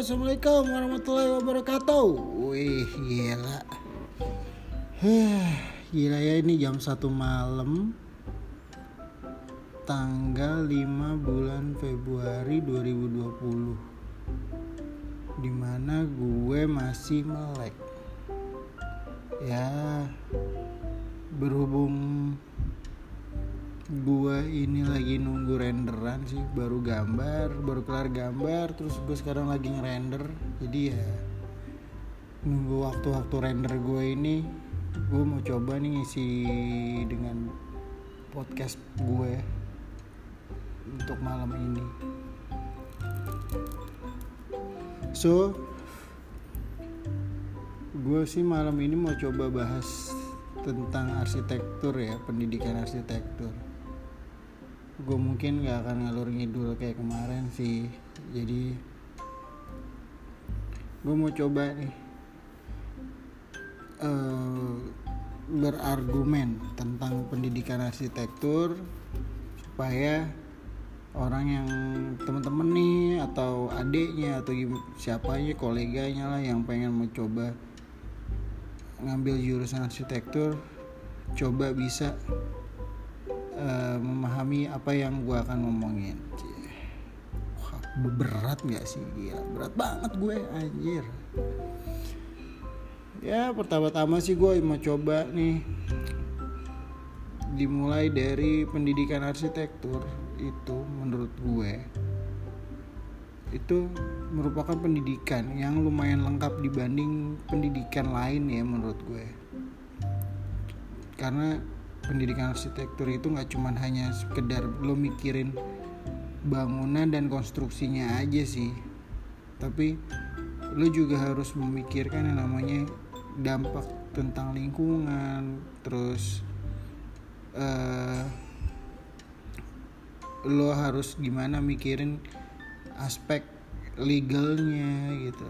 assalamualaikum warahmatullahi wabarakatuh. Wih, gila. Huh, gila ya ini jam 1 malam tanggal 5 bulan Februari 2020 di mana gue masih melek ya berhubung gue ini lagi nunggu renderan sih baru gambar baru kelar gambar terus gue sekarang lagi ngerender. Jadi ya nunggu waktu-waktu render gue ini gue mau coba nih ngisi dengan podcast gue untuk malam ini. So gue sih malam ini mau coba bahas tentang arsitektur ya pendidikan arsitektur gue mungkin gak akan ngalur ngidul kayak kemarin sih. Jadi gue mau coba nih uh, berargumen tentang pendidikan arsitektur supaya orang yang temen-temen nih atau adiknya atau siapanya koleganya lah yang pengen mencoba ngambil jurusan arsitektur coba bisa uh, memahami apa yang gue akan ngomongin. Wah, berat nggak sih? Gila berat banget gue anjir. Ya pertama-tama sih gue mau coba nih. Dimulai dari pendidikan arsitektur itu menurut gue itu merupakan pendidikan yang lumayan lengkap dibanding pendidikan lain ya menurut gue. Karena pendidikan arsitektur itu nggak cuman hanya sekedar lo mikirin bangunan dan konstruksinya aja sih. Tapi lo juga harus memikirkan yang namanya dampak tentang lingkungan terus uh, lo harus gimana mikirin aspek legalnya gitu.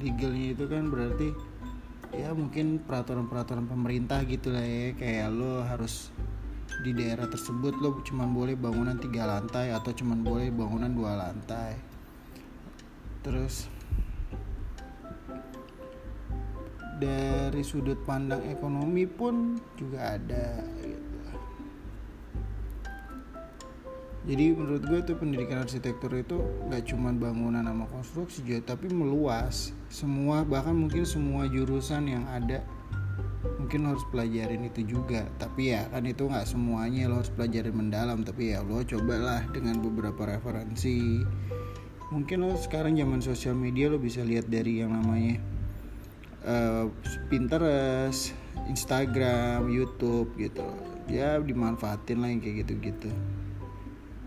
Legalnya itu kan berarti ya mungkin peraturan-peraturan pemerintah gitu lah ya kayak lo harus di daerah tersebut lo cuma boleh bangunan tiga lantai atau cuma boleh bangunan dua lantai terus dari sudut pandang ekonomi pun juga ada gitu. Jadi menurut gue tuh pendidikan arsitektur itu gak cuma bangunan sama konstruksi juga tapi meluas. Semua bahkan mungkin semua jurusan yang ada mungkin harus pelajarin itu juga. Tapi ya kan itu nggak semuanya lo harus pelajarin mendalam. Tapi ya lo cobalah dengan beberapa referensi. Mungkin lo sekarang zaman sosial media lo bisa lihat dari yang namanya uh, Pinterest, Instagram, YouTube gitu. Ya dimanfaatin lah yang kayak gitu-gitu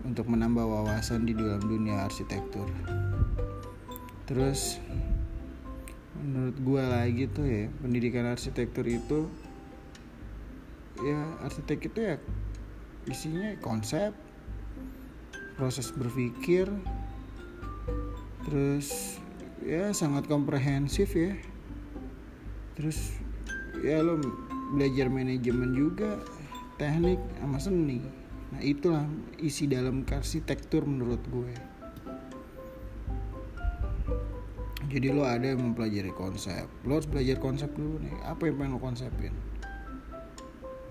untuk menambah wawasan di dalam dunia arsitektur. Terus menurut gue lagi tuh ya pendidikan arsitektur itu ya arsitek itu ya isinya konsep proses berpikir terus ya sangat komprehensif ya. Terus ya lo belajar manajemen juga teknik sama seni nah itulah isi dalam arsitektur menurut gue. Jadi lo ada yang mempelajari konsep. Lo harus belajar konsep dulu nih. Apa yang pengen lo konsepin?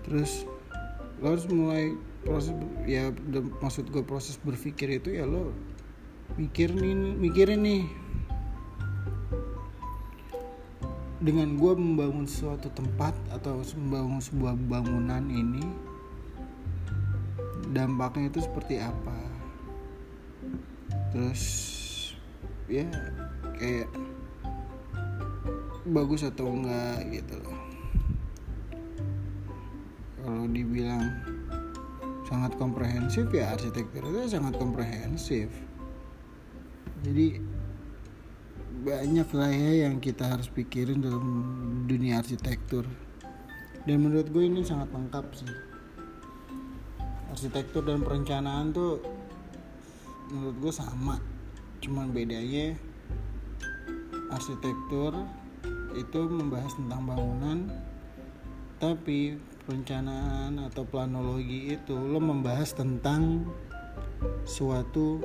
Terus lo harus mulai proses ya maksud gue proses berpikir itu ya lo mikir nih mikirin nih. Dengan gue membangun suatu tempat atau membangun sebuah bangunan ini dampaknya itu seperti apa? Terus ya kayak bagus atau enggak gitu kalau dibilang sangat komprehensif ya arsitektur itu sangat komprehensif. Jadi banyak lah ya yang kita harus pikirin dalam dunia arsitektur. Dan menurut gue ini sangat lengkap sih arsitektur dan perencanaan tuh menurut gue sama cuman bedanya arsitektur itu membahas tentang bangunan tapi perencanaan atau planologi itu lo membahas tentang suatu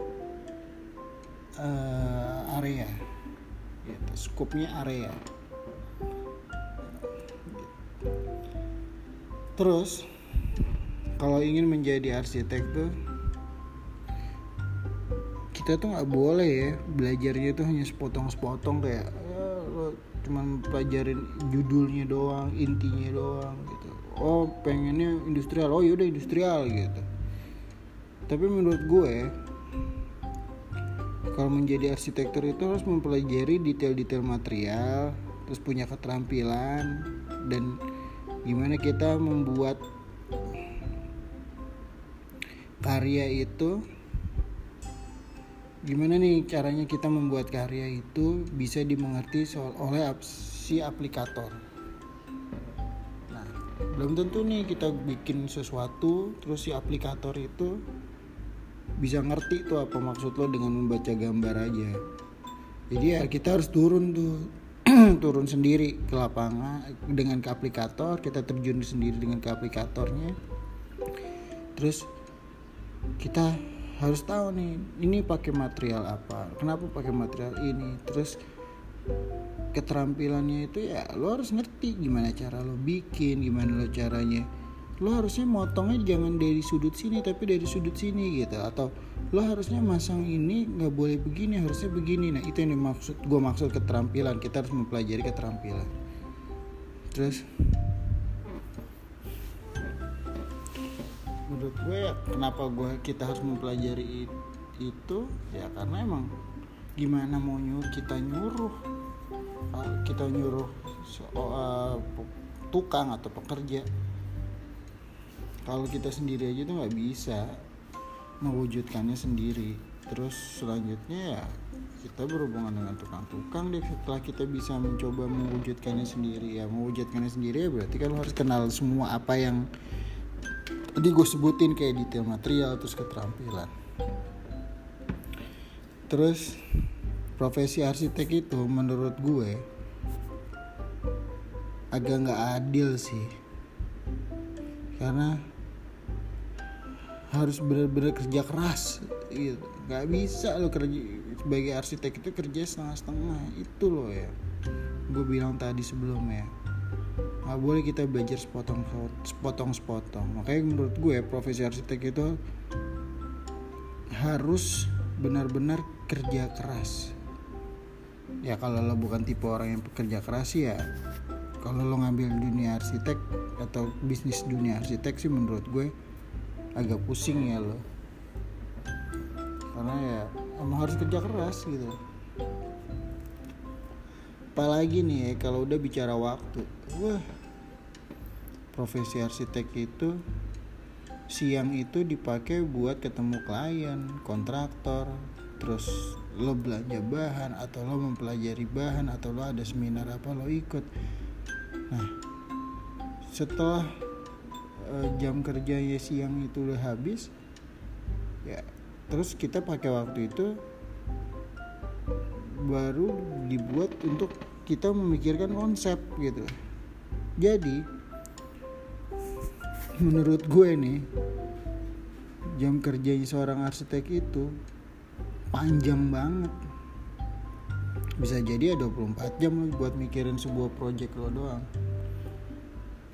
uh, area gitu. skupnya area terus kalau ingin menjadi arsitek tuh kita tuh nggak boleh ya. Belajarnya tuh hanya sepotong-sepotong kayak ya, lo cuman pelajarin judulnya doang intinya doang gitu. Oh pengennya industrial. Oh yaudah industrial gitu. Tapi menurut gue kalau menjadi arsitektur itu harus mempelajari detail-detail material terus punya keterampilan dan gimana kita membuat karya itu gimana nih caranya kita membuat karya itu bisa dimengerti oleh si aplikator? Nah belum tentu nih kita bikin sesuatu terus si aplikator itu bisa ngerti tuh apa maksud lo dengan membaca gambar aja. Jadi ya kita harus turun tuh turun sendiri ke lapangan dengan ke aplikator kita terjun sendiri dengan ke aplikatornya. Terus kita harus tahu nih ini pakai material apa kenapa pakai material ini? Terus keterampilannya itu ya lo harus ngerti gimana cara lo bikin gimana lo caranya. Lo harusnya motongnya jangan dari sudut sini tapi dari sudut sini gitu. Atau lo harusnya masang ini nggak boleh begini harusnya begini. Nah itu yang dimaksud gue maksud keterampilan. Kita harus mempelajari keterampilan. Terus menurut gue ya kenapa gue kita harus mempelajari itu? Ya karena emang gimana mau nyuruh kita nyuruh. Kita nyuruh so, uh, tukang atau pekerja. Kalau kita sendiri aja tuh nggak bisa mewujudkannya sendiri. Terus selanjutnya ya kita berhubungan dengan tukang-tukang deh. Setelah kita bisa mencoba mewujudkannya sendiri ya mewujudkannya sendiri ya berarti kan harus kenal semua apa yang tadi gue sebutin kayak detail material terus keterampilan. Terus profesi arsitek itu menurut gue agak nggak adil sih. Karena harus benar-benar kerja keras gitu nggak bisa lo kerja sebagai arsitek itu kerja setengah-setengah. Itu loh ya. Gue bilang tadi sebelumnya nggak boleh kita belajar sepotong sepotong sepotong. Makanya menurut gue profesi arsitek itu harus benar-benar kerja keras. Ya kalau lo bukan tipe orang yang pekerja keras ya kalau lo ngambil dunia arsitek atau bisnis dunia arsitek sih menurut gue agak pusing ya lo. Karena ya emang harus kerja keras gitu apalagi nih ya kalau udah bicara waktu? Wah. Profesi arsitek itu siang itu dipakai buat ketemu klien kontraktor terus lo belanja bahan atau lo mempelajari bahan atau lo ada seminar apa lo ikut. Nah setelah uh, jam kerjanya siang itu udah habis ya terus kita pakai waktu itu baru dibuat untuk kita memikirkan konsep gitu. Jadi menurut gue nih jam kerjanya seorang arsitek itu panjang banget. Bisa jadi ya 24 jam buat mikirin sebuah project lo doang.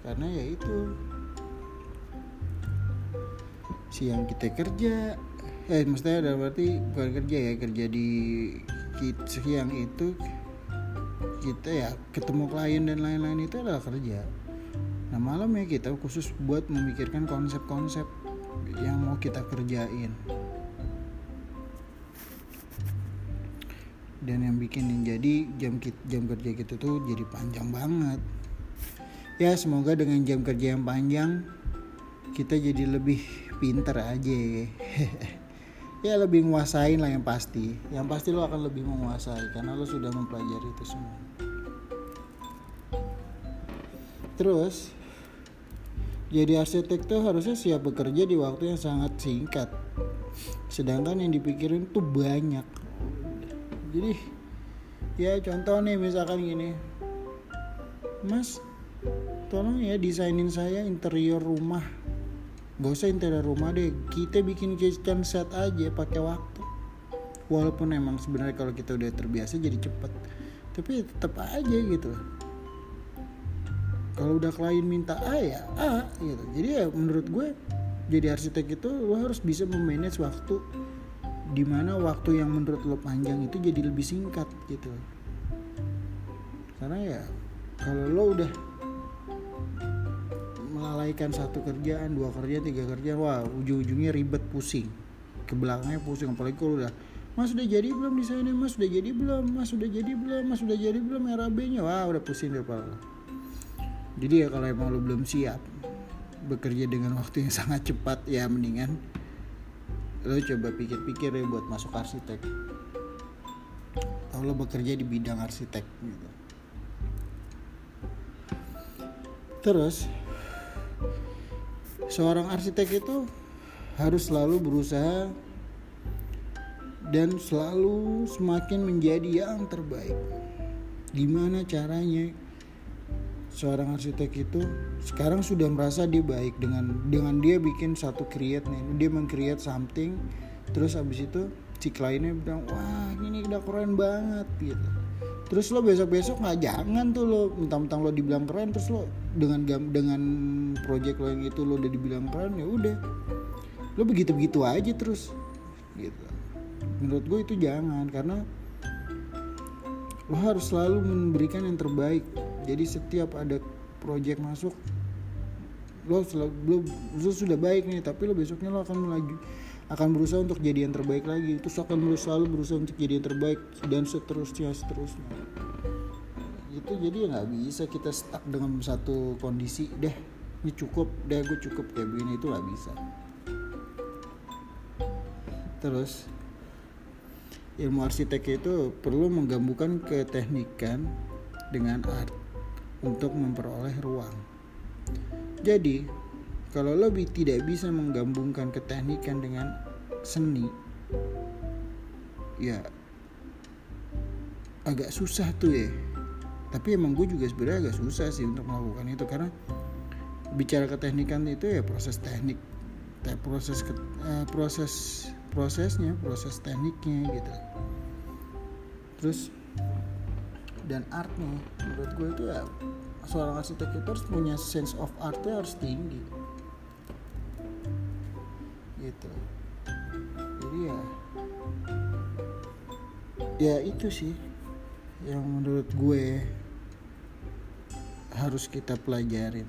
Karena ya itu siang kita kerja. Eh maksudnya ada berarti bukan kerja ya kerja di siang itu kita ya ketemu klien dan lain-lain itu adalah kerja. Nah malam ya kita khusus buat memikirkan konsep-konsep yang mau kita kerjain. Dan yang bikin jadi jam jam kerja kita tuh jadi panjang banget. Ya semoga dengan jam kerja yang panjang kita jadi lebih pinter aja ya lebih menguasain lah yang pasti. Yang pasti lo akan lebih menguasai karena lo sudah mempelajari itu semua. Terus jadi arsitek tuh harusnya siap bekerja di waktu yang sangat singkat. Sedangkan yang dipikirin tuh banyak. Jadi ya contoh nih misalkan gini. Mas tolong ya desainin saya interior rumah gak usah interior rumah deh. Kita bikin kitchen set aja pakai waktu. Walaupun emang sebenarnya kalau kita udah terbiasa jadi cepet. Tapi tetap aja gitu. Kalau udah klien minta A ya A gitu. Jadi ya menurut gue jadi arsitek itu lo harus bisa memanage waktu. Di mana waktu yang menurut lo panjang itu jadi lebih singkat gitu. Karena ya kalau lo udah melalaikan satu kerjaan dua kerjaan tiga kerjaan wah ujung-ujungnya ribet pusing ke belakangnya pusing apalagi kalau udah Mas sudah jadi belum desainnya? Mas sudah jadi belum? Mas sudah jadi belum? Mas sudah jadi belum RAB-nya? Wah, udah pusing deh kepala. Jadi ya kalau emang lo belum siap bekerja dengan waktu yang sangat cepat ya mendingan lo coba pikir-pikir ya buat masuk arsitek. Kalau bekerja di bidang arsitek gitu. Terus seorang arsitek itu harus selalu berusaha dan selalu semakin menjadi yang terbaik. Gimana caranya seorang arsitek itu sekarang sudah merasa dia baik dengan dengan dia bikin satu create nih, dia meng-create something, terus abis itu si kliennya bilang wah ini udah keren banget gitu. Terus lo besok-besok nggak jangan tuh lo mentang-mentang lo dibilang keren terus lo dengan dengan project lo yang itu lo udah dibilang keren ya udah. Lo begitu-begitu aja terus gitu. Menurut gue itu jangan karena lo harus selalu memberikan yang terbaik. Jadi setiap ada project masuk lo, lo, lo sudah baik nih tapi lo besoknya lo akan melaju akan berusaha untuk jadi yang terbaik lagi. Terus akan selalu berusaha untuk jadi yang terbaik dan seterusnya seterusnya. Itu jadi ya nggak bisa kita stuck dengan satu kondisi. Deh ini cukup. Deh gue cukup kayak begini. Itu nggak bisa. Terus ilmu arsitek itu perlu menggabungkan keteknikan dengan art untuk memperoleh ruang. Jadi, kalau lo tidak bisa menggabungkan keteknikan dengan seni, ya agak susah tuh ya. Tapi emang gue juga sebenarnya agak susah sih untuk melakukan itu karena bicara keteknikan itu ya proses teknik, proses uh, proses prosesnya proses tekniknya gitu terus dan artnya menurut gue itu ya seorang arsitek itu harus punya sense of artnya harus tinggi gitu. Jadi ya ya itu sih yang menurut gue harus kita pelajarin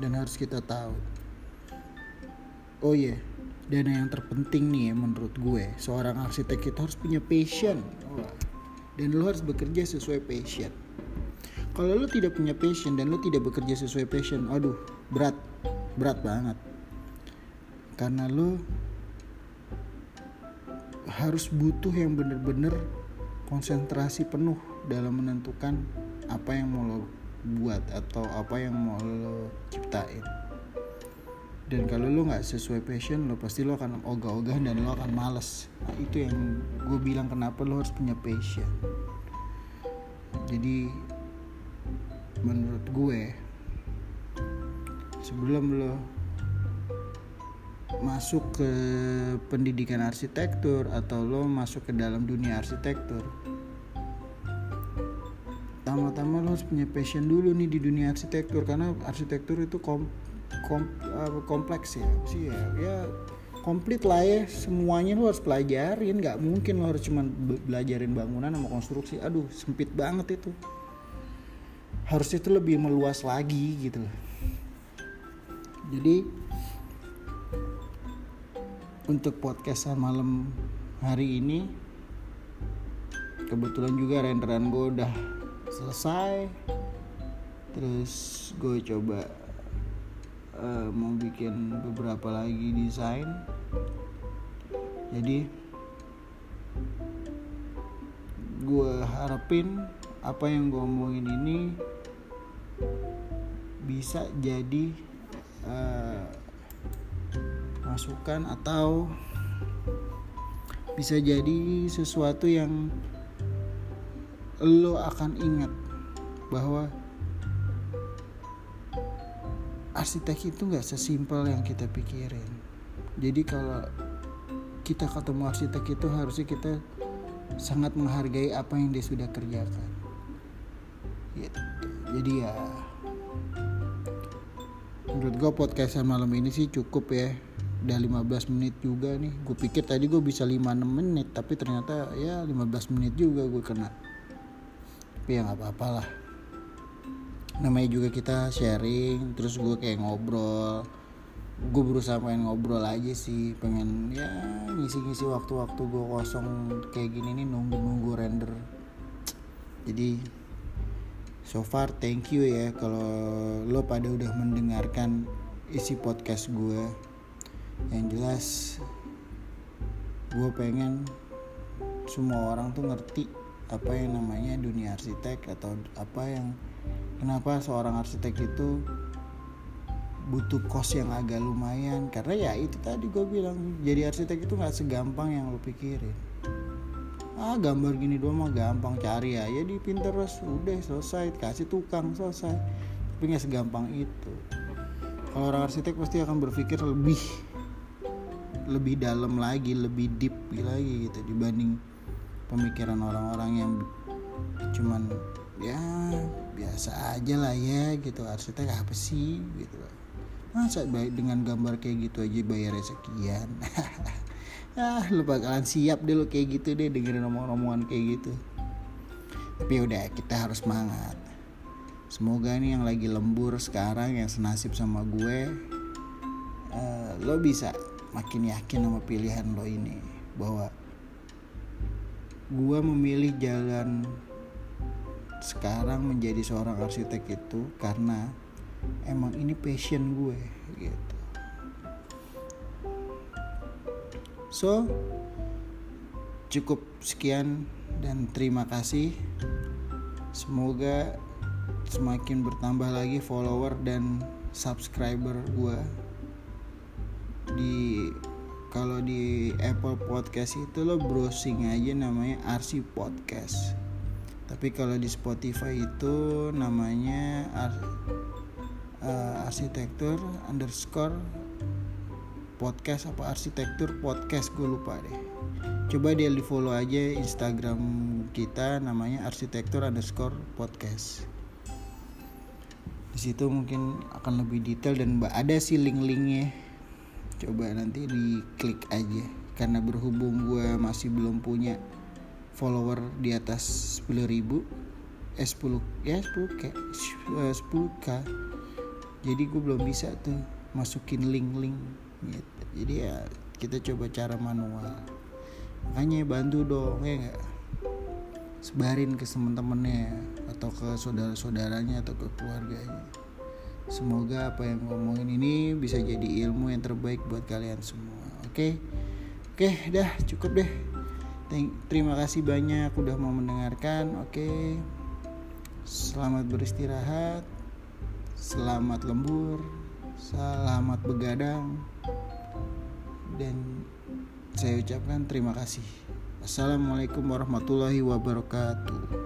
dan harus kita tahu. Oh iya yeah dan yang terpenting nih ya menurut gue seorang arsitek itu harus punya passion dan lo harus bekerja sesuai passion. Kalau lo tidak punya passion dan lo tidak bekerja sesuai passion aduh berat berat banget karena lo harus butuh yang bener-bener konsentrasi penuh dalam menentukan apa yang mau lo buat atau apa yang mau lo ciptain. Dan kalau lo nggak sesuai passion lo pasti lo akan ogah-ogah dan lo akan males. Nah, itu yang gue bilang kenapa lo harus punya passion. Jadi menurut gue sebelum lo masuk ke pendidikan arsitektur atau lo masuk ke dalam dunia arsitektur? Pertama-tama lo harus punya passion dulu nih di dunia arsitektur karena arsitektur itu kom kom, kompleks ya sih ya? Ya komplit lah ya semuanya lo harus pelajarin. Nggak mungkin lo harus cuma belajarin bangunan sama konstruksi. Aduh sempit banget itu. Harusnya itu lebih meluas lagi gitu. Jadi untuk podcastan malam hari ini kebetulan juga renderan gue udah selesai. Terus gue coba uh, mau bikin beberapa lagi desain. Jadi gue harapin apa yang gue omongin ini bisa jadi uh, masukan atau bisa jadi sesuatu yang lo akan ingat bahwa arsitek itu nggak sesimpel yang kita pikirin. Jadi kalau kita ketemu arsitek itu harusnya kita sangat menghargai apa yang dia sudah kerjakan. Gitu. Jadi ya menurut gue podcast malam ini sih cukup ya udah 15 menit juga nih. Gue pikir tadi gue bisa 5-6 menit tapi ternyata ya 15 menit juga gue kena. Tapi ya nggak apa-apa lah. Namanya juga kita sharing terus gue kayak ngobrol. Gue berusaha pengen ngobrol aja sih pengen ya ngisi-ngisi waktu-waktu gue kosong kayak gini nih nunggu-nunggu render. Jadi so far thank you ya kalau lo pada udah mendengarkan isi podcast gue yang jelas gue pengen semua orang tuh ngerti apa yang namanya dunia arsitek atau apa yang kenapa seorang arsitek itu butuh kos yang agak lumayan. Karena ya itu tadi gue bilang jadi arsitek itu nggak segampang yang lo pikirin. Ah gambar gini doang mah gampang cari aja di Pinterest udah selesai kasih tukang selesai. Tapi nggak segampang itu. Kalau orang arsitek pasti akan berpikir lebih lebih dalam lagi lebih deep lagi gitu dibanding pemikiran orang-orang yang cuman ya biasa aja lah ya gitu. Arsitek apa sih gitu. Masa baik dengan gambar kayak gitu aja bayarnya sekian? Ah lu bakalan siap deh lu kayak gitu deh dengerin omong-omongan kayak gitu. Tapi udah kita harus semangat. Semoga nih yang lagi lembur sekarang yang senasib sama gue uh, lo bisa makin yakin sama pilihan lo ini bahwa gue memilih jalan sekarang menjadi seorang arsitek itu karena emang ini passion gue gitu So, cukup sekian dan terima kasih. Semoga semakin bertambah lagi follower dan subscriber gue di kalau di Apple Podcast itu lo browsing aja namanya RC Podcast. Tapi kalau di Spotify itu namanya Ar, uh, arsitektur underscore podcast apa arsitektur podcast gue lupa deh. Coba dia di follow aja instagram kita namanya arsitektur underscore podcast. Di situ mungkin akan lebih detail dan ada sih link-linknya coba nanti diklik aja karena berhubung gue masih belum punya follower di atas 10 ribu eh 10 ya 10 k 10 k. Jadi gue belum bisa tuh masukin link-link gitu. Jadi ya kita coba cara manual. Makanya bantu dong ya gak sebarin ke temen-temennya atau ke saudara-saudaranya atau ke keluarganya semoga apa yang ngomongin ini bisa jadi ilmu yang terbaik buat kalian semua oke okay? oke okay, dah cukup deh terima kasih banyak udah mau mendengarkan oke okay? selamat beristirahat selamat lembur selamat begadang dan saya ucapkan terima kasih. Assalamualaikum warahmatullahi wabarakatuh.